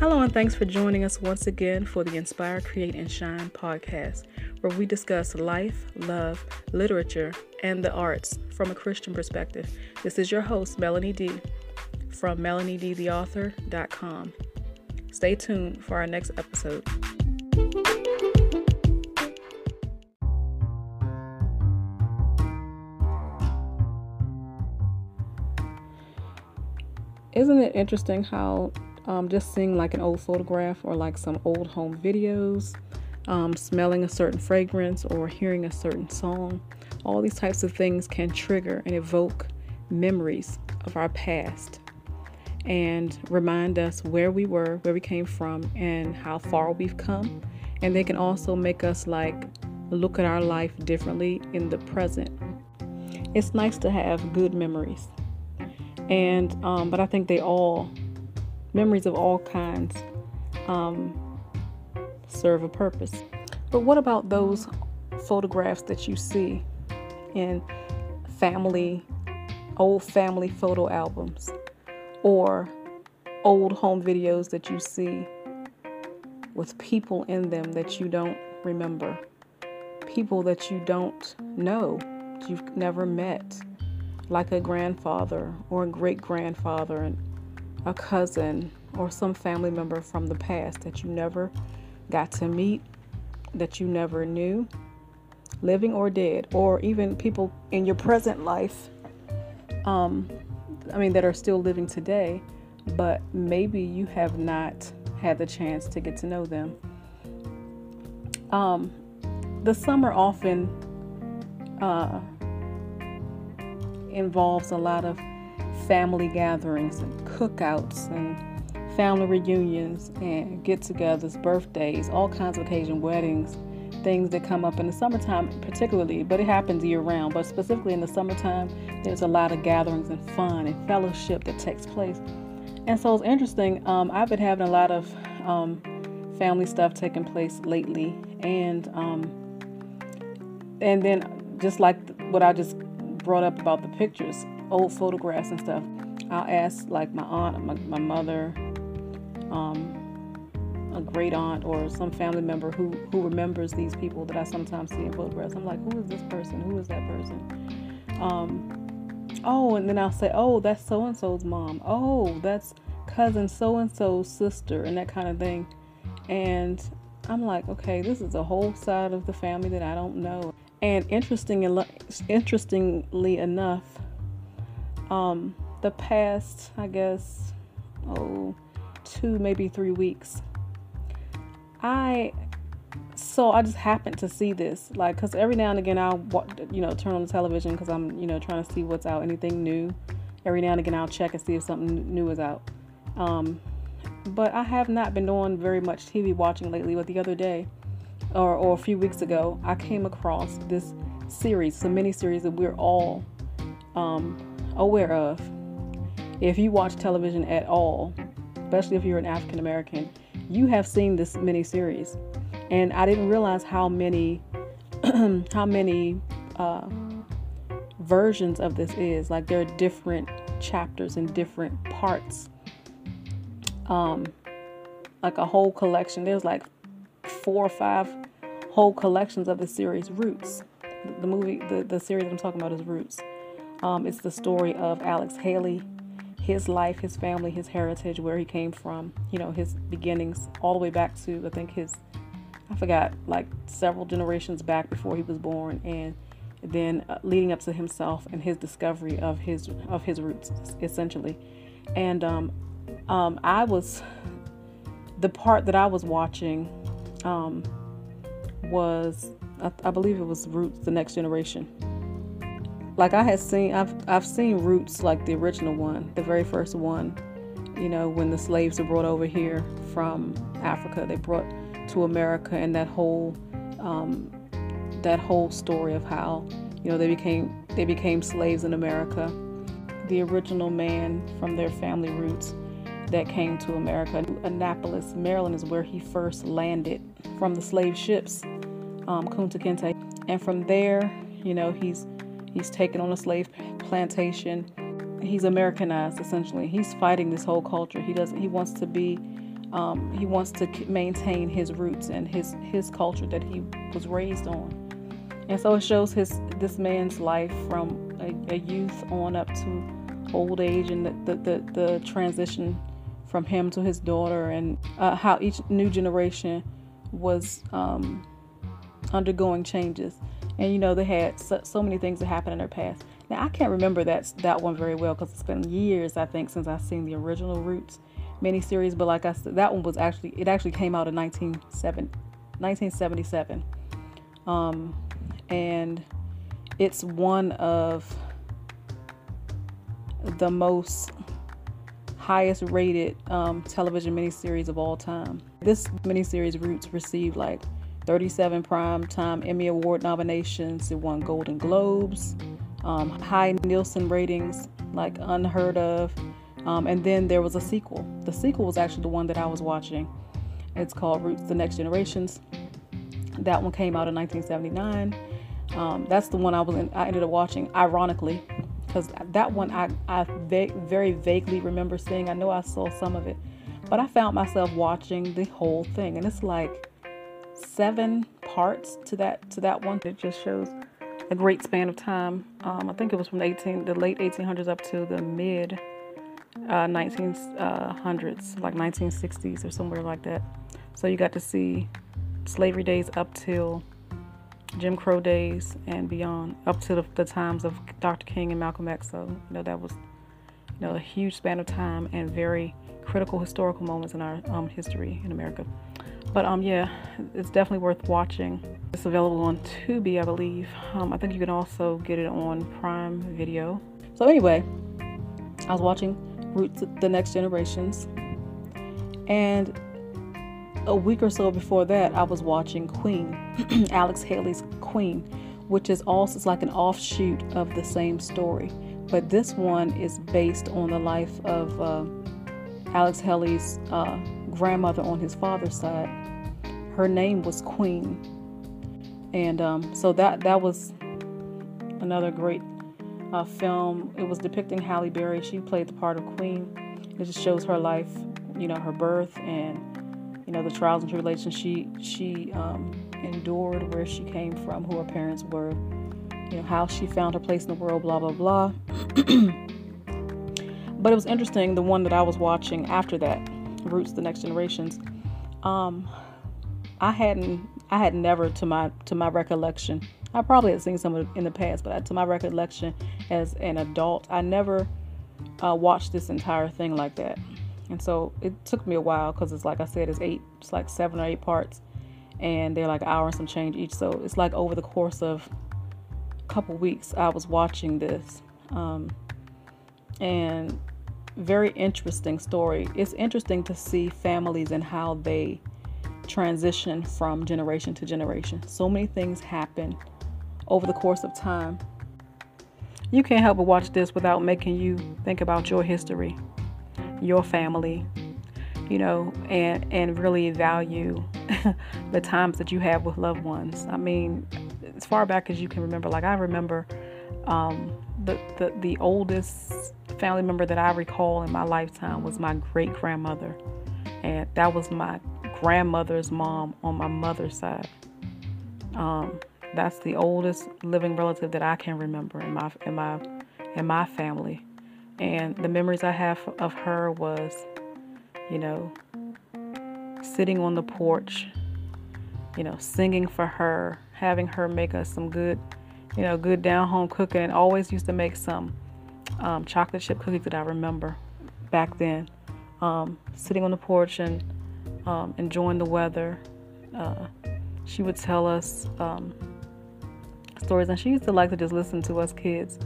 Hello, and thanks for joining us once again for the Inspire, Create, and Shine podcast, where we discuss life, love, literature, and the arts from a Christian perspective. This is your host, Melanie D. from melaniedtheauthor.com. Stay tuned for our next episode. Isn't it interesting how um, just seeing like an old photograph or like some old home videos, um, smelling a certain fragrance or hearing a certain song, all these types of things can trigger and evoke memories of our past and remind us where we were, where we came from, and how far we've come. And they can also make us like look at our life differently in the present. It's nice to have good memories, and um, but I think they all memories of all kinds um, serve a purpose. But what about those photographs that you see in family, old family photo albums, or old home videos that you see with people in them that you don't remember, people that you don't know, you've never met, like a grandfather or a great grandfather and a cousin or some family member from the past that you never got to meet, that you never knew, living or dead, or even people in your present life, um, I mean, that are still living today, but maybe you have not had the chance to get to know them. Um, the summer often uh, involves a lot of family gatherings and cookouts and family reunions and get togethers, birthdays, all kinds of occasion, weddings, things that come up in the summertime, particularly, but it happens year round. But specifically in the summertime, there's a lot of gatherings and fun and fellowship that takes place. And so it's interesting. Um, I've been having a lot of um, family stuff taking place lately, and um, and then just like what I just brought up about the pictures, old photographs and stuff. I'll ask like my aunt, my, my mother, um, a great aunt, or some family member who who remembers these people that I sometimes see in photographs. I'm like, who is this person? Who is that person? Um, oh, and then I'll say, oh, that's so and so's mom. Oh, that's cousin so and so's sister, and that kind of thing. And I'm like, okay, this is a whole side of the family that I don't know. And interesting, interestingly enough, um, the past, I guess, oh, two, maybe three weeks, I so I just happened to see this, like, cause every now and again I'll, you know, turn on the television because I'm, you know, trying to see what's out, anything new. Every now and again I'll check and see if something new is out. Um, but I have not been doing very much TV watching lately. But the other day, or, or a few weeks ago, I came across this series, a mini series that we're all um, aware of. If you watch television at all, especially if you're an African American, you have seen this mini series. And I didn't realize how many how many uh, versions of this is. Like there are different chapters and different parts. Um, like a whole collection. There's like four or five whole collections of the series Roots. The movie, the, the series I'm talking about is Roots. Um, it's the story of Alex Haley, his life, his family, his heritage, where he came from, you know, his beginnings, all the way back to, I think, his, I forgot, like several generations back before he was born, and then uh, leading up to himself and his discovery of his of his roots, essentially. And um, um, I was the part that I was watching um, was, I, I believe it was Roots, the next generation like I had seen I've I've seen Roots like the original one, the very first one, you know, when the slaves were brought over here from Africa, they brought to America and that whole um, that whole story of how, you know, they became they became slaves in America. The original man from their family roots that came to America. Annapolis, Maryland is where he first landed from the slave ships, um, Kunta Kinte. And from there, you know, he's He's taken on a slave plantation. He's Americanized essentially. He's fighting this whole culture. He doesn't. He wants to be Um, he wants to maintain his roots and his his culture that he was raised on. And so it shows his this man's life from a, a youth on up to old age and the, the, the, the transition from him to his daughter and uh, how each new generation was um, undergoing changes. And you know they had so, so, many things that happened in their past. Now I can't remember that that one very well because it's been years I think since I've seen the original Roots miniseries. But like I said, that one was actually it actually came out in 1977, um, and it's one of the most highest rated um, television miniseries of all time. This miniseries Roots received like 37 Primetime Emmy Award nominations. It won Golden Globes, um, high Nielsen ratings, like unheard of. Um, and then there was a sequel. The sequel was actually the one that I was watching. It's called Roots The Next Generations. That one came out in 1979. Um, that's the one I was in, I ended up watching, ironically, because that one I, I very vaguely remember seeing. I know I saw some of it, but I found myself watching the whole thing, and it's like seven parts to that to that one. It just shows a great span of time. Um, I think it was from the 18 the late 1800s up to the mid uh, 1900s, like 1960s or somewhere like that. So you got to see slavery days up till Jim Crow days and beyond, up to the, the, times of Dr. King and Malcolm X. So, you know, that was, you know, a huge span of time and very critical historical moments in our um, history in America. But um, yeah, it's definitely worth watching. It's available on Tubi, I believe. Um, I think you can also get it on Prime Video. So anyway, I was watching Roots: The Next Generations, and a week or so before that, I was watching Queen, Alex Haley's Queen, which is also it's like an offshoot of the same story. But this one is based on the life of uh, Alex Haley's uh, grandmother on his father's side. Her name was Queen, and um, so that that was another great uh, film. It was depicting Halle Berry. She played the part of Queen. It just shows her life, you know, her birth and you know the trials and tribulations she she um, endured, where she came from, who her parents were, you know how she found her place in the world, blah blah blah. but it was interesting. The one that I was watching after that, Roots: The Next Generations. Um, I hadn't I had never to my to my recollection. I probably had seen some in the past, but to my recollection as an adult, I never uh, watched this entire thing like that. And so it took me a while because it's like I said, it's eight, it's like seven or eight parts, and they're like an hour and some change each. So it's like over the course of couple weeks, I was watching this, um, and very interesting story. It's interesting to see families and how they transition from generation to generation. So many things happen over the course of time. You can't help but watch this without making you think about your history your family, you know, and and really value the times that you have with loved ones. I mean, as far back as you can remember, like I remember um, the, the the oldest family member that I recall in my lifetime was my great grandmother, and that was my grandmother's mom on my mother's side. Um, that's the oldest living relative that I can remember in my in my in my family. And the memories I have of her was, you know, sitting on the porch, you know, singing for her, having her make us some good, you know, good down home cooking, and always used to make some um, chocolate chip cookies that I remember back then. Um, sitting on the porch and um, enjoying the weather. Uh, she would tell us um, stories, and she used to like to just listen to us kids.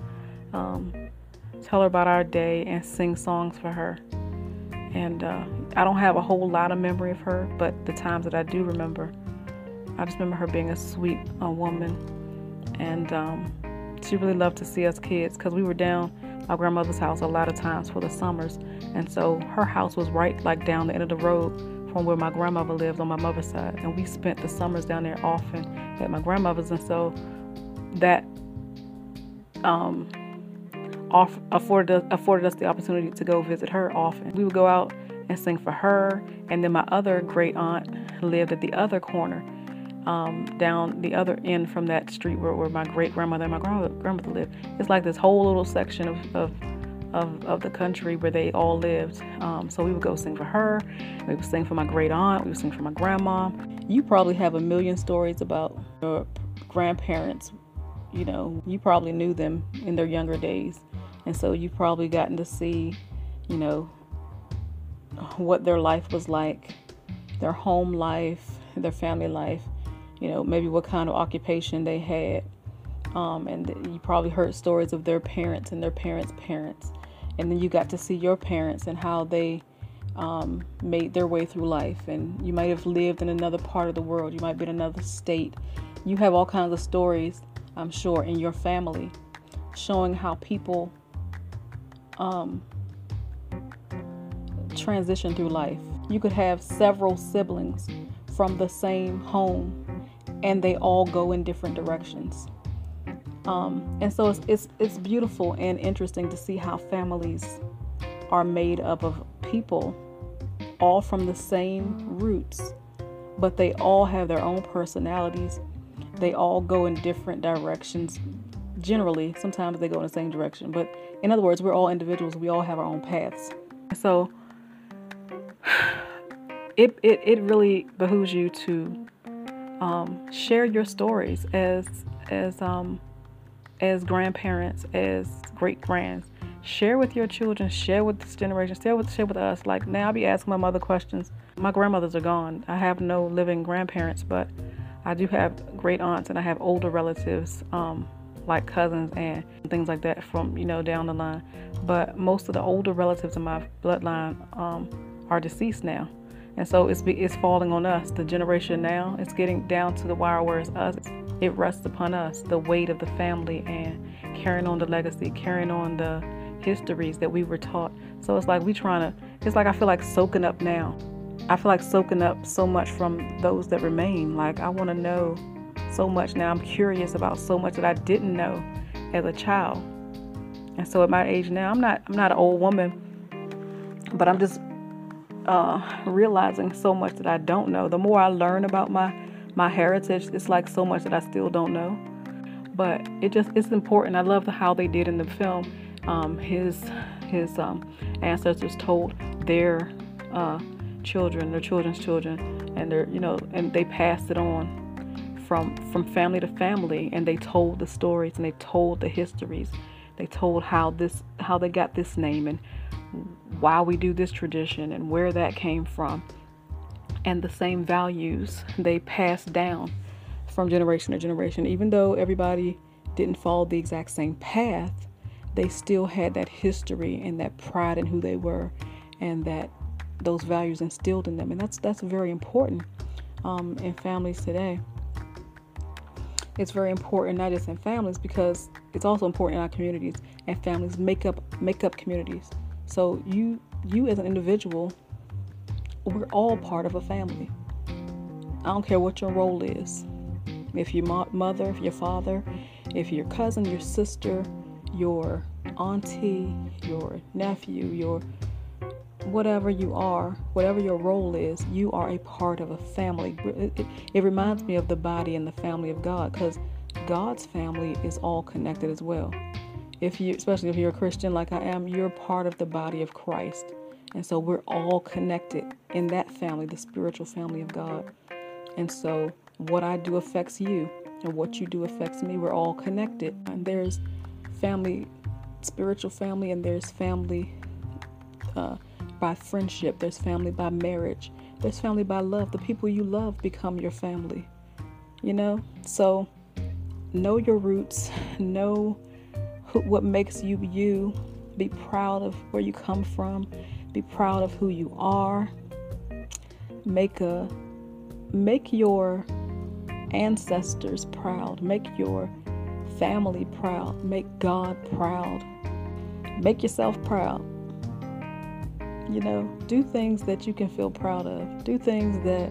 Um, tell her about our day, and sing songs for her. And uh, I don't have a whole lot of memory of her, but the times that I do remember, I just remember her being a sweet uh, woman. And um, she really loved to see us kids because we were down my grandmother's house a lot of times for the summers. And so her house was right like down the end of the road from where my grandmother lived on my mother's side. And we spent the summers down there often at my grandmother's. And so that um, off, afforded us, afforded us the opportunity to go visit her often. We would go out and sing for her. And then my other great aunt lived at the other corner, um, down the other end from that street where, where my great grandmother and my grandmother lived. It's like this whole little section of, of of, of the country where they all lived. Um, so we would go sing for her. We would sing for my great aunt. We would sing for my grandma. You probably have a million stories about your grandparents. You know, you probably knew them in their younger days. And so you've probably gotten to see, you know, what their life was like, their home life, their family life, you know, maybe what kind of occupation they had. Um, and you probably heard stories of their parents and their parents' parents and then you got to see your parents and how they um, made their way through life. And you might have lived in another part of the world, you might be in another state. You have all kinds of stories, I'm sure, in your family showing how people um, transition through life. You could have several siblings from the same home and they all go in different directions. Um, and so it's, it's, it's beautiful and interesting to see how families are made up of people all from the same roots, but they all have their own personalities. They all go in different directions. Generally, sometimes they go in the same direction, but in other words, we're all individuals. We all have our own paths. So it, it, it really behooves you to um, share your stories as as um, as grandparents, as great grands. Share with your children, share with this generation, share with share with us. Like now, I'll be asking my mother questions. My grandmothers are gone. I have no living grandparents, but I do have great aunts and I have older relatives, um, like cousins and things like that from you know down the line. But most of the older relatives in my bloodline um, are deceased now. And so it's it's falling on us, the generation now. It's getting down to the wire where it's us it rests upon us the weight of the family and carrying on the legacy, carrying on the histories that we were taught. So it's like we trying to, it's like I feel like soaking up now. I feel like soaking up so much from those that remain. Like I want to know so much now. I'm curious about so much that I didn't know as a child. And so at my age now, I'm not I'm not an old woman, but I'm just uh, realizing so much that I don't know. The more I learn about my my heritage. It's like so much that I still don't know. But it just it's important. I love how they did in the film. Um, his his um, ancestors told their uh, children, their children's children, and their you know, and they passed it on from from family to family, and they told the stories and they told the histories. They told how this how they got this name and why we do this tradition and where that came from and the same values they passed down from generation to generation. Even though everybody didn't follow the exact same path, they still had that history and that pride in who they were and that those values instilled in them. And that's that's very important um, in families today. It's very important not just in families because it's also important in our communities and families make up make up communities. So you you as an individual we're all part of a family. I don't care what your role is. If you're mother, if your father, if your cousin, your sister, your auntie, your nephew, your whatever you are, whatever your role is, you are a part of a family. It, it, it reminds me of the body and the family of God because God's family is all connected as well. If you, especially if you're a Christian like I am, you're part of the body of Christ. And so we're all connected in that family, the spiritual family of God. And so what I do affects you, and what you do affects me. We're all connected. And there's family, spiritual family, and there's family uh, by friendship, there's family by marriage, there's family by love. The people you love become your family, you know? So know your roots, know what makes you you, be proud of where you come from be proud of who you are. Make a make your ancestors proud. Make your family proud. Make God proud. Make yourself proud. You know, do things that you can feel proud of. Do things that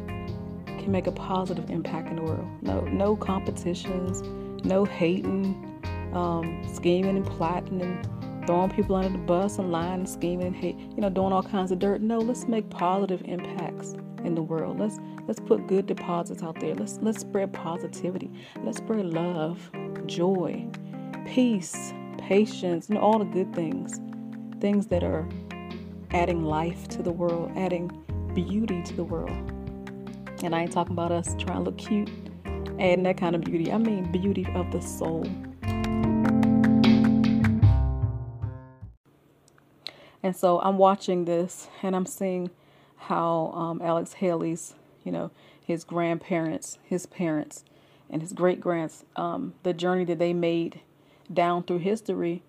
can make a positive impact in the world. No, no competitions, no hating, um, scheming and plotting and throwing people under the bus and lying and scheming and hate, you know, doing all kinds of dirt. No, let's make positive impacts in the world. Let's let's put good deposits out there. Let's let's spread positivity. Let's spread love, joy, peace, patience, and all the good things. Things that are adding life to the world, adding beauty to the world. And I ain't talking about us trying to look cute, adding that kind of beauty. I mean beauty of the soul. And so I'm watching this and I'm seeing how um, Alex Haley's, you know, his grandparents, his parents, and his great grands, um, the journey that they made down through history.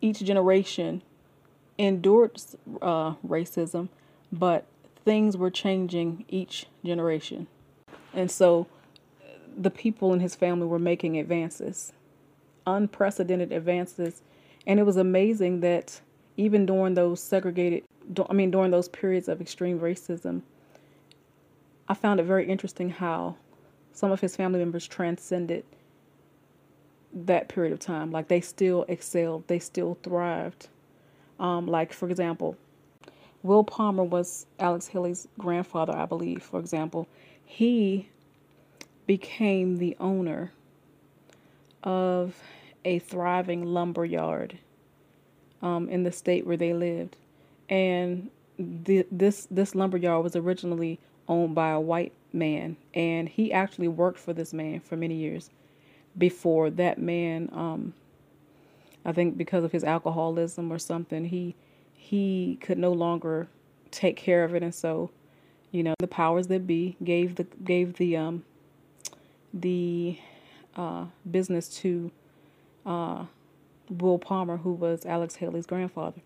Each generation endured uh, racism, but things were changing each generation. And so the people in his family were making advances, unprecedented advances. And it was amazing that even during those segregated, I mean, during those periods of extreme racism, I found it very interesting how some of his family members transcended that period of time. Like they still excelled, they still thrived. Um, like, for example, Will Palmer was Alex Haley's grandfather, I believe, for example. He became the owner of a thriving lumber yard um, in the state where they lived. And the, this this lumber yard was originally owned by a white man, and he actually worked for this man for many years before that man. Um, I think because of his alcoholism or something, he he could no longer take care of it, and so you know the powers that be gave the gave the um the uh, business to uh, Will Palmer, who was Alex Haley's grandfather.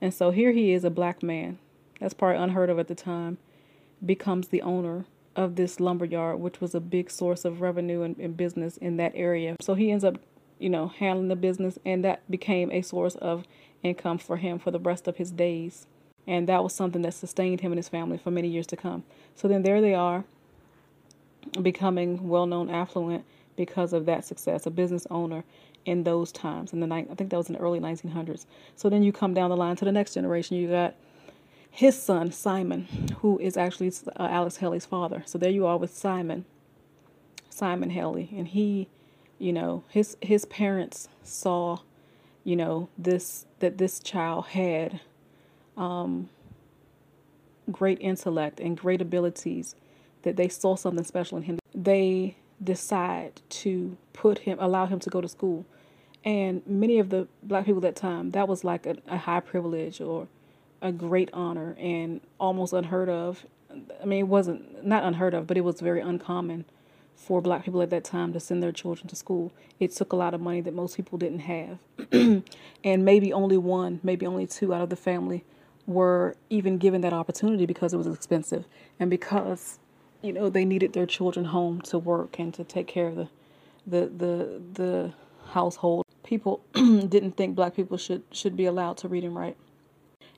And so here he is, a black man, that's probably unheard of at the time, becomes the owner of this lumber yard, which was a big source of revenue and, and business in that area. So he ends up, you know, handling the business, and that became a source of income for him for the rest of his days. And that was something that sustained him and his family for many years to come. So then there they are, becoming well known, affluent because of that success, a business owner in those times in the night I think that was in the early 1900s. So then you come down the line to the next generation. You got his son Simon, who is actually uh, Alex Haley's father. So there you are with Simon, Simon Haley, and he, you know, his his parents saw, you know, this that this child had um, great intellect and great abilities, that they saw something special in him. They decide to put him, allow him to go to school. And many of the black people at that time, that was like a, a high privilege or a great honor and almost unheard of. I mean, it wasn't not unheard of, but it was very uncommon for black people at that time to send their children to school. It took a lot of money that most people didn't have. and maybe only one, maybe only two out of the family were even given that opportunity because it was expensive and because you know they needed their children home to work and to take care of the the the the household people didn't think black people should should be allowed to read and write.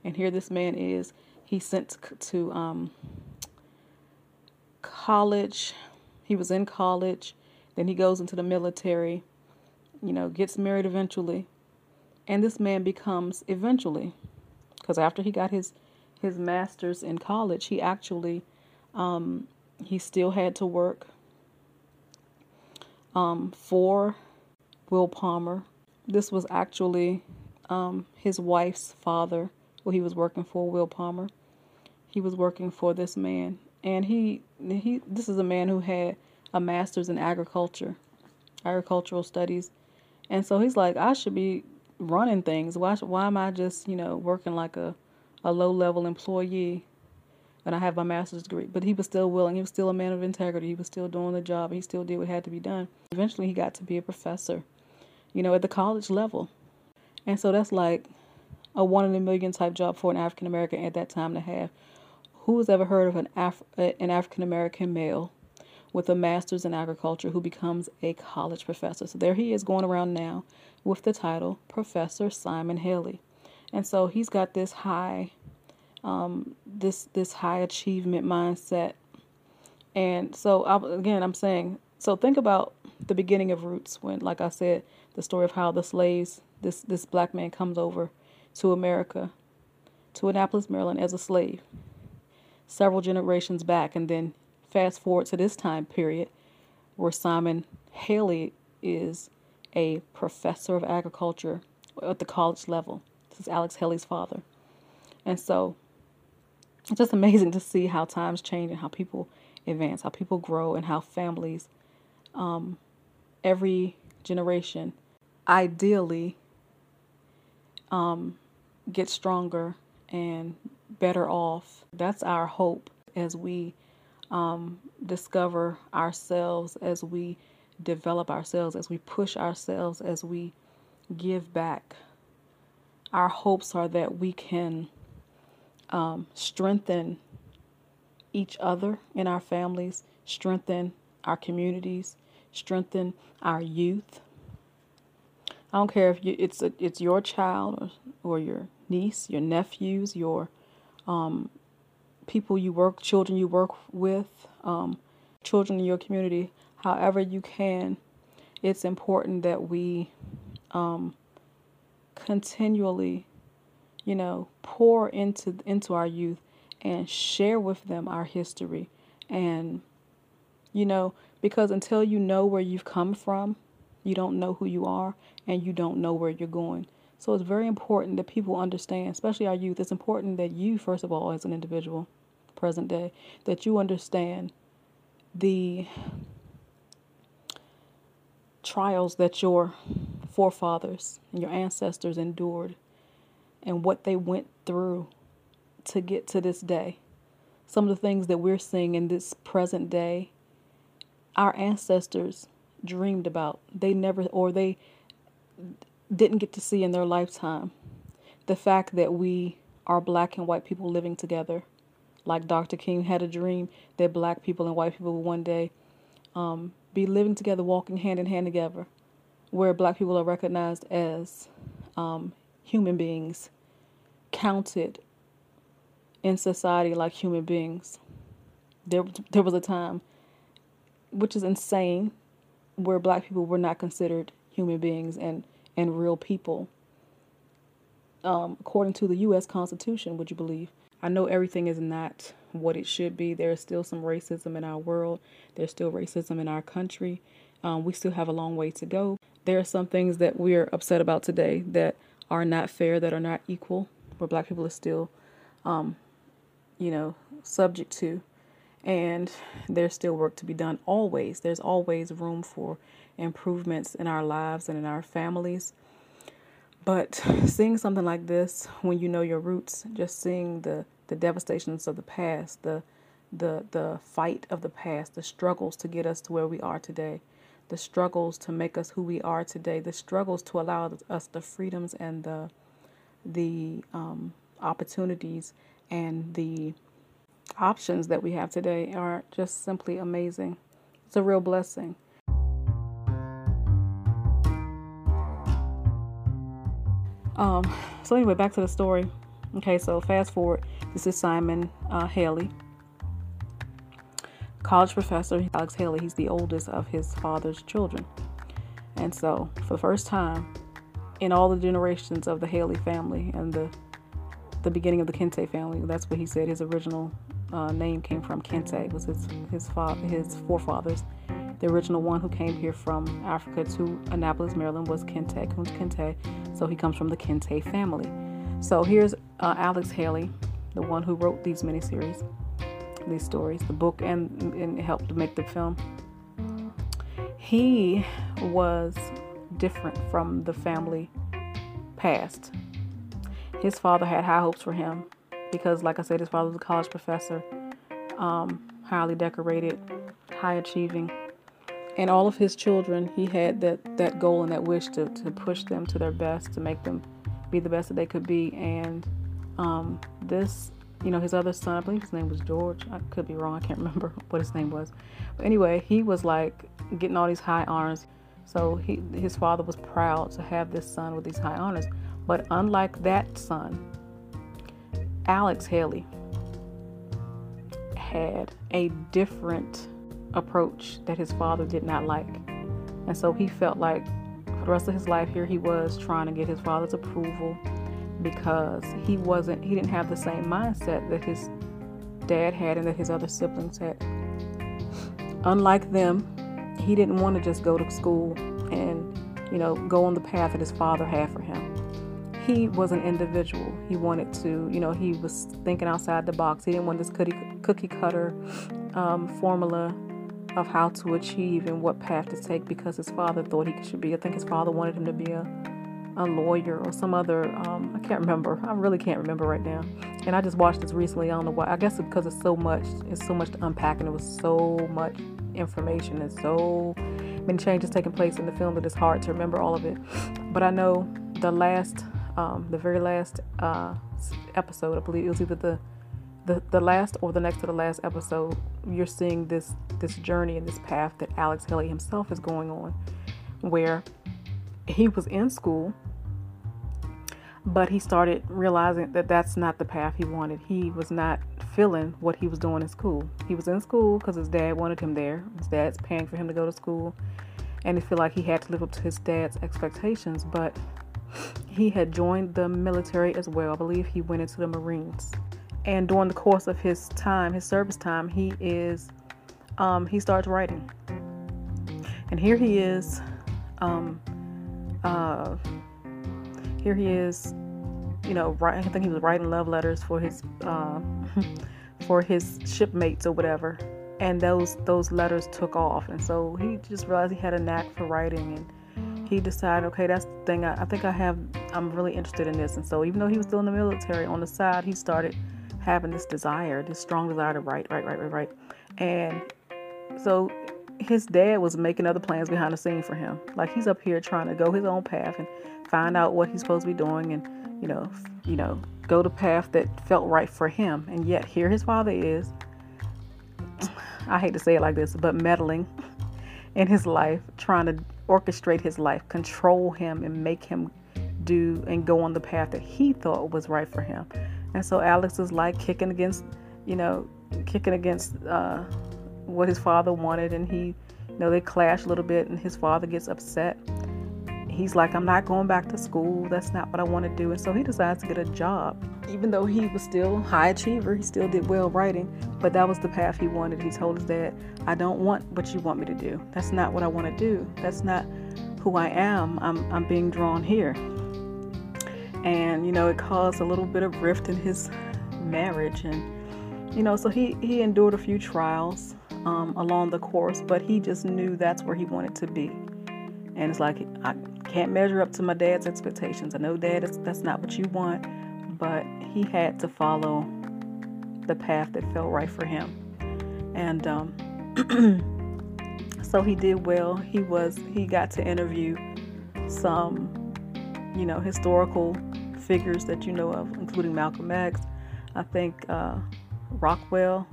And here this man is he's sent to um, college. He was in college. Then he goes into the military you know gets married eventually. And this man becomes eventually because after he got his his master's in college he actually um, he still had to work um, for Will Palmer. This was actually um, his wife's father, who he was working for, Will Palmer. He was working for this man, and he he. This is a man who had a master's in agriculture, agricultural studies, and so he's like, I should be running things. Why why am I just you know working like a a low level employee and I have my master's degree. But he was still willing. He was still a man of integrity. He was still doing the job. He still did what had to be done. Eventually, he got to be a professor, you know, at the college level. And so that's like a one in a million type job for an African American at that time to have. Who's ever heard of an Af- an African American male with a master's in agriculture who becomes a college professor? So there he is going around now with the title Professor Simon Haley. And so he's got this high um, this this high achievement mindset. And so I, again, I'm saying, so think about the beginning of Roots when, like I said, the story of how the slaves, this this black man comes over to America, to Annapolis, Maryland, as a slave, several generations back. And then fast forward to this time period where Simon Haley is a professor of agriculture at the college level. This is Alex Haley's father. And so it's just amazing to see how times change and how people advance, how people grow, and how families, um, every generation, ideally um, get stronger and better off. That's our hope as we um, discover ourselves, as we develop ourselves, as we push ourselves, as we give back. Our hopes are that we can um, strengthen each other in our families, strengthen our communities, strengthen our youth. I don't care if you, it's a, it's your child or, or your niece, your nephews, your um, people you work, children you work with, um, children in your community. However you can, it's important that we um, continually you know, pour into into our youth and share with them our history and you know, because until you know where you've come from, you don't know who you are and you don't know where you're going. So it's very important that people understand, especially our youth, it's important that you first of all as an individual, present day, that you understand the trials that your forefathers and your ancestors endured and what they went through to get to this day. Some of the things that we're seeing in this present day, our ancestors dreamed about. They never, or they didn't get to see in their lifetime. The fact that we are black and white people living together. Like Dr. King had a dream that black people and white people would one day um, be living together, walking hand in hand together, where black people are recognized as um, human beings counted in society like human beings. There, there was a time, which is insane, where black people were not considered human beings and, and real people. Um, according to the U.S. Constitution, would you believe? I know everything is not what it should be. There is still some racism in our world. There's still racism in our country. Um, we still have a long way to go. There are some things that we're upset about today that are not fair, that are not equal where black people are still, um, you know, subject to. And there's still work to be done always. There's always room for improvements in our lives and in our families. But seeing something like this, when you know your roots, just seeing the, the devastations of the past, the the the fight of the past, the struggles to get us to where we are today, the struggles to make us who we are today, the struggles to allow us the freedoms and the the um, opportunities and the options that we have today are just simply amazing. It's a real blessing. Um, so anyway, back to the story. Okay, so fast forward. This is Simon uh, Haley, college professor. Alex Haley. He's the oldest of his father's children, and so for the first time, in all the generations of the Haley family and the the beginning of the Kinte family. That's what he said. His original uh, name came from Kinte. Was his his father his forefathers. The original one who came here from Africa to Annapolis, Maryland, was Kinte Kunta Kinte. So he comes from the Kinte family. So here's uh, Alex Haley, the one who wrote these miniseries, these stories, the book, and, and helped make the film. He was different from the family past. His father had high hopes for him because, like I said, his father was a college professor, um, highly decorated, high achieving. And all of his children, he had that, that goal and that wish to, to push them to their best, to make them be the best that they could be. And um, this, you know, his other son, I believe his name was George. I could be wrong. I can't remember what his name was. But anyway, he was like getting all these high honors. So he, his father was proud to have this son with these high honors. But unlike that son, Alex Haley had a different approach that his father did not like. And so he felt like for the rest of his life, here he was trying to get his father's approval, because he wasn't he didn't have the same mindset that his dad had and that his other siblings had. Unlike them, he didn't want to just go to school and you know go on the path that his father had for him. He was an individual. He wanted to, you know, he was thinking outside the box. He didn't want this cookie, cookie cutter um, formula of how to achieve and what path to take because his father thought he should be. I think his father wanted him to be a a lawyer or some other um, I can't remember. I really can't remember right now. And I just watched this recently. I don't know why. I guess because it's so much. It's so much to unpack, and it was so much information and so many changes taking place in the film that it's hard to remember all of it. But I know the last, um, the very last uh, episode. I believe it was either the the, the last or the next to the last episode, you're seeing this this journey and this path that Alex Haley himself is going on, where he was in school but he started realizing that that's not the path he wanted. He was not feeling what he was doing in school. He was in school because his dad wanted him there. His dad's paying for him to go to school, and he felt like he had to live up to his dad's expectations. But he had joined the military as well. I believe he went into the Marines. And during the course of his time, his service time, he is um, he starts writing. And here he is. Um, uh, here he is, you know, I think he was writing love letters for his uh, for his shipmates or whatever, and those those letters took off, and so he just realized he had a knack for writing, and he decided, okay, that's the thing. I, I think I have. I'm really interested in this, and so even though he was still in the military, on the side, he started having this desire, this strong desire to write, write, write, write, write, and so his dad was making other plans behind the scene for him. Like he's up here trying to go his own path and find out what he's supposed to be doing and you know you know go the path that felt right for him and yet here his father is i hate to say it like this but meddling in his life trying to orchestrate his life control him and make him do and go on the path that he thought was right for him. And so alex is like kicking against you know kicking against uh, what his father wanted. And he you know they clash a little bit and his father gets upset he's like, I'm not going back to school. That's not what I want to do. And so he decides to get a job. Even though he was still high achiever, he still did well writing, but that was the path he wanted. He told his dad, I don't want what you want me to do. That's not what I want to do. That's not who I am. I'm, I'm being drawn here. And, you know, it caused a little bit of rift in his marriage. And, you know, so he, he endured a few trials um, along the course, but he just knew that's where he wanted to be. And it's like, I can't measure up to my dad's expectations. I know, dad, that's not what you want, but he had to follow the path that felt right for him. And um, so he did well. He was, he got to interview some, you know, historical figures that you know of, including Malcolm X. I think uh, Rockwell,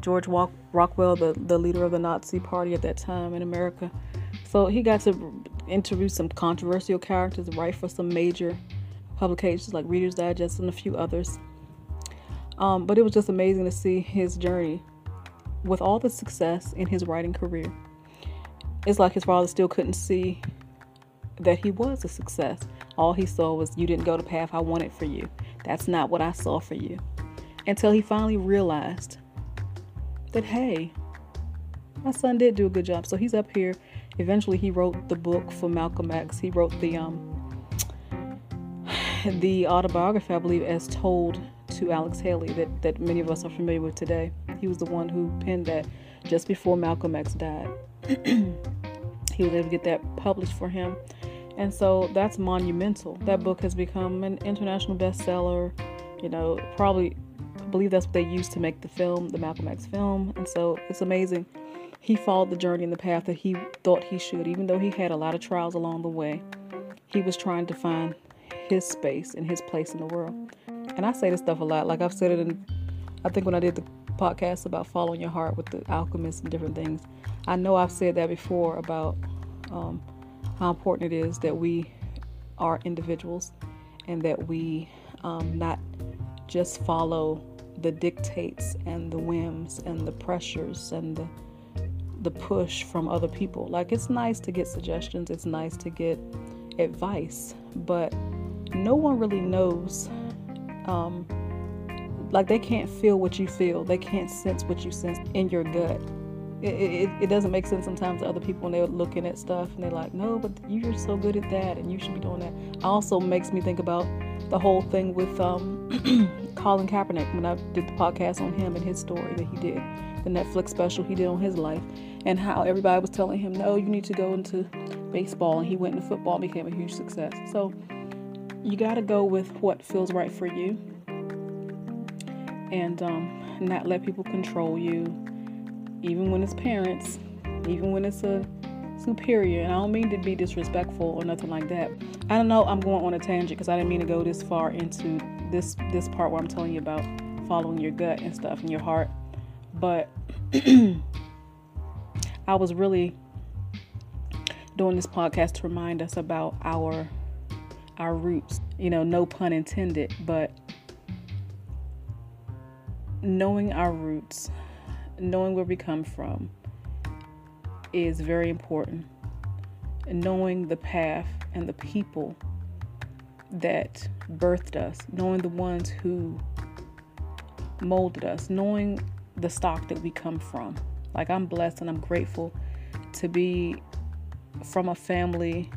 George Rockwell, the, the leader of the Nazi Party at that time in America. So he got to interview some controversial characters, write for some major publications like Reader's Digest and a few others. Um, but it was just amazing to see his journey with all the success in his writing career. It's like his father still couldn't see that he was a success. All he saw was, You didn't go the path I wanted for you. That's not what I saw for you. Until he finally realized that, hey, my son did do a good job. So he's up here eventually he wrote the book for Malcolm X. He wrote the um the autobiography, I believe, as told to Alex Haley that, that many of us are familiar with today. He was the one who penned that just before Malcolm X died. he was able to get that published for him. And so that's monumental. That book has become an international bestseller. You know, probably I believe that's what they used to make the film, the Malcolm X film. And so it's amazing he followed the journey and the path that he thought he should, even though he had a lot of trials along the way. He was trying to find his space and his place in the world. And I say this stuff a lot. Like I've said it in, I think when I did the podcast about following your heart with the alchemists and different things, I know I've said that before about um, how important it is that we are individuals and that we um, not just follow the dictates and the whims and the pressures and the the push from other people. Like it's nice to get suggestions, it's nice to get advice, but no one really knows. Um, like they can't feel what you feel. They can't sense what you sense in your gut. It, it, it doesn't make sense sometimes to other people when they're looking at stuff and they're like, no, but you're so good at that and you should be doing that. Also makes me think about the whole thing with um, Colin Kaepernick when I did the podcast on him and his story that he did, the Netflix special he did on his life, and how everybody was telling him, no, you need to go into baseball, and he went into football and became a huge success. So you got to go with what feels right for you and um, not let people control you, even when it's parents, even when it's a superior. And I don't mean to be disrespectful or nothing like that. I don't know. I'm going on a tangent because I didn't mean to go this far into this this part where I'm telling you about following your gut and stuff and your heart. But I was really doing this podcast to remind us about our our roots. You know, no pun intended, but knowing our roots, knowing where we come from is very important. And knowing the path and the people that birthed us, knowing the ones who molded us, knowing the stock that we come from. Like I'm blessed and I'm grateful to be from a family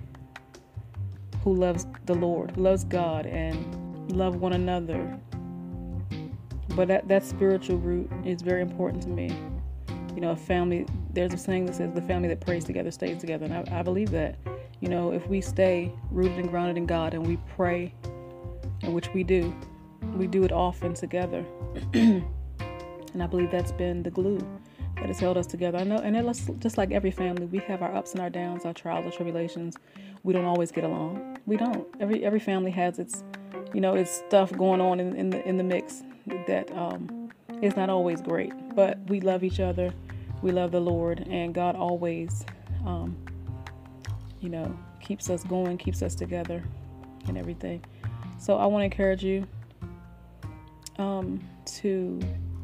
who loves the Lord, loves God and love one another. But that, that spiritual root is very important to me. You know, a family, there's a saying that says the family that prays together stays together. And I, I believe that. You know, if we stay rooted and grounded in God and we pray, and which we do, we do it often together. and I believe that's been the glue that has held us together. I know, and it's just like every family, we have our ups and our downs, our trials, our tribulations. We don't always get along. We don't. Every every family has its, you know, its stuff going on in, in the in the mix that um, is not always great. But we love each other. We love the Lord, and God always, um, you know, keeps us going, keeps us together, and everything. So I want to encourage you um, to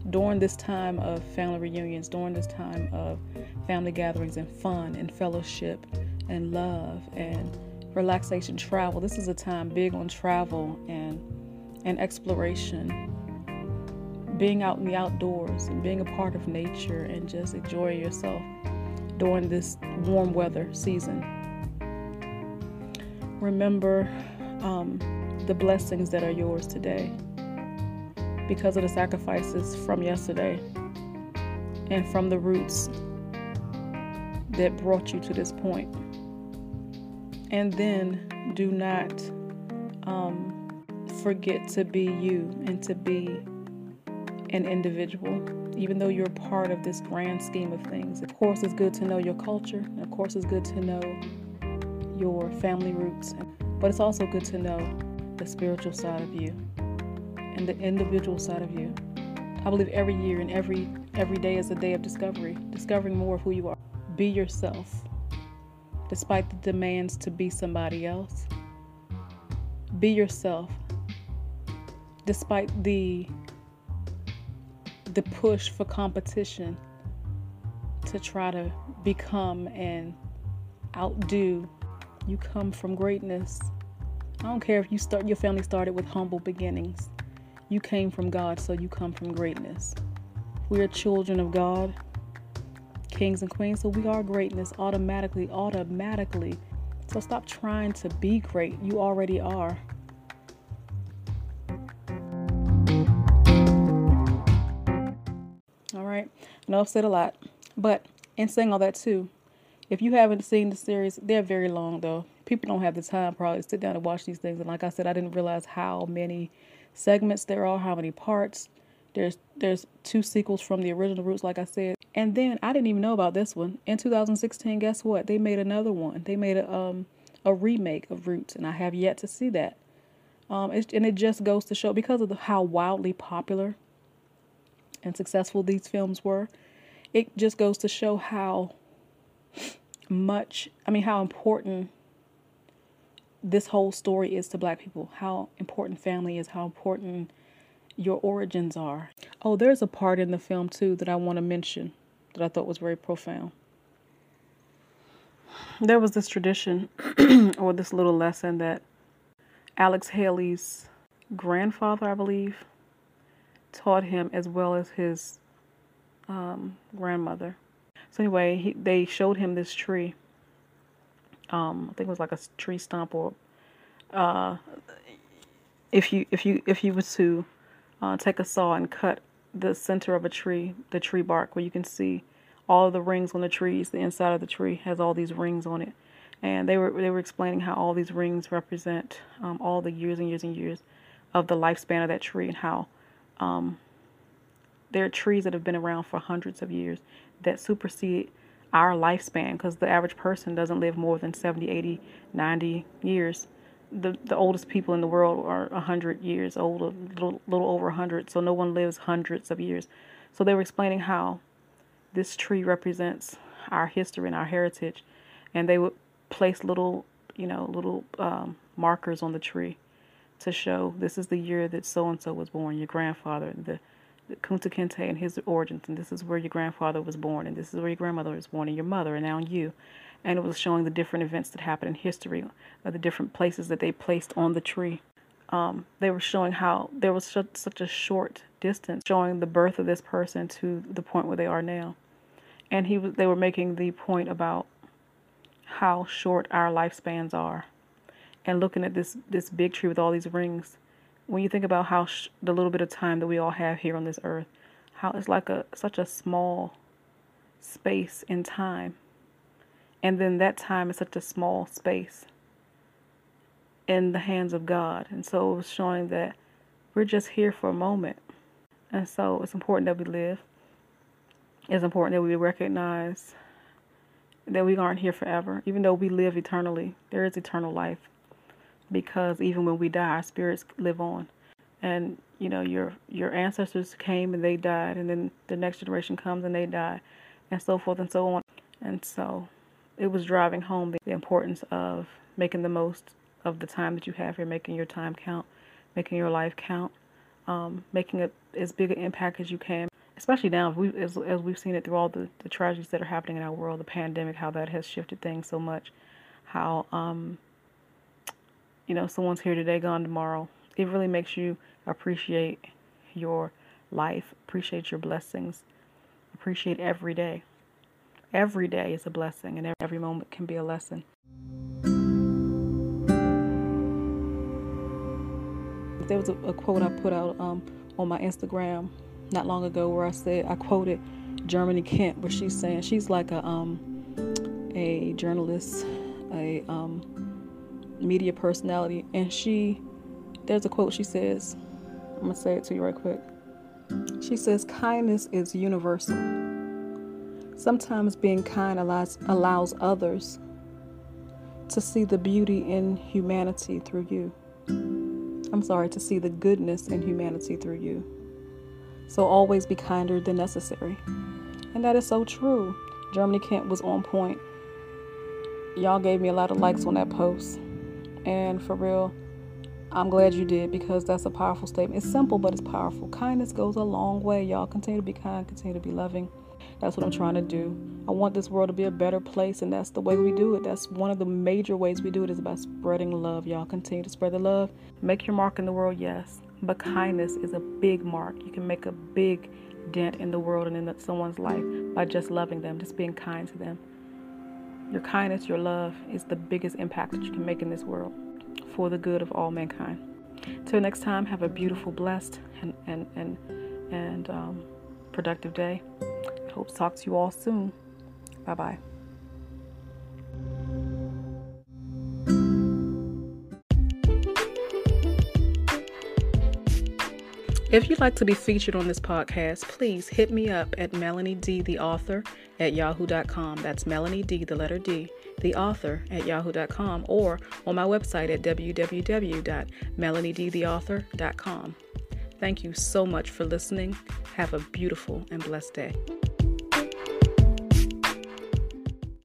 during this time of family reunions, during this time of family gatherings and fun and fellowship and love and relaxation travel. This is a time big on travel and and exploration. Being out in the outdoors and being a part of nature and just enjoying yourself during this warm weather season. Remember um, the blessings that are yours today because of the sacrifices from yesterday and from the roots that brought you to this point. And then do not um, forget to be you and to be an individual, even though you're part of this grand scheme of things. Of course, it's good to know your culture, of course, it's good to know your family roots, but it's also good to know the spiritual side of you and the individual side of you. I believe every year and every every day is a day of discovery, discovering more of who you are. Be yourself. Despite the demands to be somebody else. Be yourself. Despite the the push for competition to try to become and outdo, you come from greatness. I don't care if you start your family started with humble beginnings. You came from God, so you come from greatness. We are children of God, kings and queens, so we are greatness automatically, automatically. So stop trying to be great. You already are. All right. I know I've said a lot, but in saying all that too, if you haven't seen the series, they're very long though. People don't have the time probably to sit down and watch these things. And like I said, I didn't realize how many segments there are, how many parts. There's there's two sequels from the original Roots, like I said. And then I didn't even know about this one. In 2016, guess what? They made another one. They made a um a remake of Roots, and I have yet to see that. Um, and it just goes to show because of the, how wildly popular and successful these films were. It just goes to show how much, I mean, how important this whole story is to black people, how important family is, how important your origins are. Oh, there's a part in the film too that I want to mention that I thought was very profound. There was this tradition or this little lesson that Alex Haley's grandfather, I believe, taught him as well as his um, grandmother. So anyway, he, they showed him this tree. Um, I think it was like a tree stump, or uh, if you if you if you were to uh, take a saw and cut the center of a tree, the tree bark, where you can see all of the rings on the trees. The inside of the tree has all these rings on it, and they were they were explaining how all these rings represent um, all the years and years and years of the lifespan of that tree, and how um, there are trees that have been around for hundreds of years that supersede our lifespan because the average person doesn't live more than 70, 80, 90 years. The, the oldest people in the world are 100 years old, a little, little over 100, so no one lives hundreds of years. So they were explaining how this tree represents our history and our heritage, and they would place little, you know, little um, markers on the tree to show this is the year that so and so was born, your grandfather, the Kunta Kinte and his origins, and this is where your grandfather was born, and this is where your grandmother was born, and your mother, and now you. And it was showing the different events that happened in history, uh, the different places that they placed on the tree. Um, they were showing how there was such, such a short distance, showing the birth of this person to the point where they are now. And he they were making the point about how short our lifespans are, and looking at this this big tree with all these rings when you think about how sh- the little bit of time that we all have here on this earth, how it's like a such a small space in time. And then that time is such a small space in the hands of God. And so it was showing that we're just here for a moment. And so it's important that we live. It's important that we recognize that we aren't here forever. Even though we live eternally, there is eternal life because even when we die, our spirits live on. And you know, your your ancestors came and they died, and then the next generation comes and they die, and so forth and so on. And so, it was driving home the, the importance of making the most of the time that you have here, making your time count, making your life count, um, making a, as big an impact as you can. Especially now, we, as, as we've seen it through all the, the tragedies that are happening in our world, the pandemic, how that has shifted things so much, how um, you know, someone's here today, gone tomorrow. It really makes you appreciate your life, appreciate your blessings, appreciate every day. Every day is a blessing, and every moment can be a lesson. There was a, a quote I put out um, on my Instagram not long ago where I said I quoted Germany Kent, where she's saying she's like a um, a journalist, a um, media personality, and she, there's a quote she says, I'm gonna say it to you right quick. She says, Kindness is universal. Sometimes being kind allows, allows others to see the beauty in humanity through you. I'm sorry, to see the goodness in humanity through you. So always be kinder than necessary. And that is so true. Germany Kent was on point. Y'all gave me a lot of likes on that post. And for real, I'm glad you did because that's a powerful statement. It's simple, but it's powerful. Kindness goes a long way, y'all. Continue to be kind, continue to be loving. That's what I'm trying to do. I want this world to be a better place, and that's the way we do it. That's one of the major ways we do it is by spreading love, y'all. Continue to spread the love. Make your mark in the world, yes. But kindness is a big mark. You can make a big dent in the world and in someone's life by just loving them, just being kind to them. Your kindness, your love is the biggest impact that you can make in this world for the good of all mankind. Till next time, have a beautiful, blessed, and and and and um, productive day. I hope to talk to you all soon. Bye bye. If you'd like to be featured on this podcast, please hit me up at Melanie D, the author, at yahoo.com. That's Melanie D, the letter D, the author, at yahoo.com, or on my website at www.melaniedtheauthor.com. Thank you so much for listening. Have a beautiful and blessed day.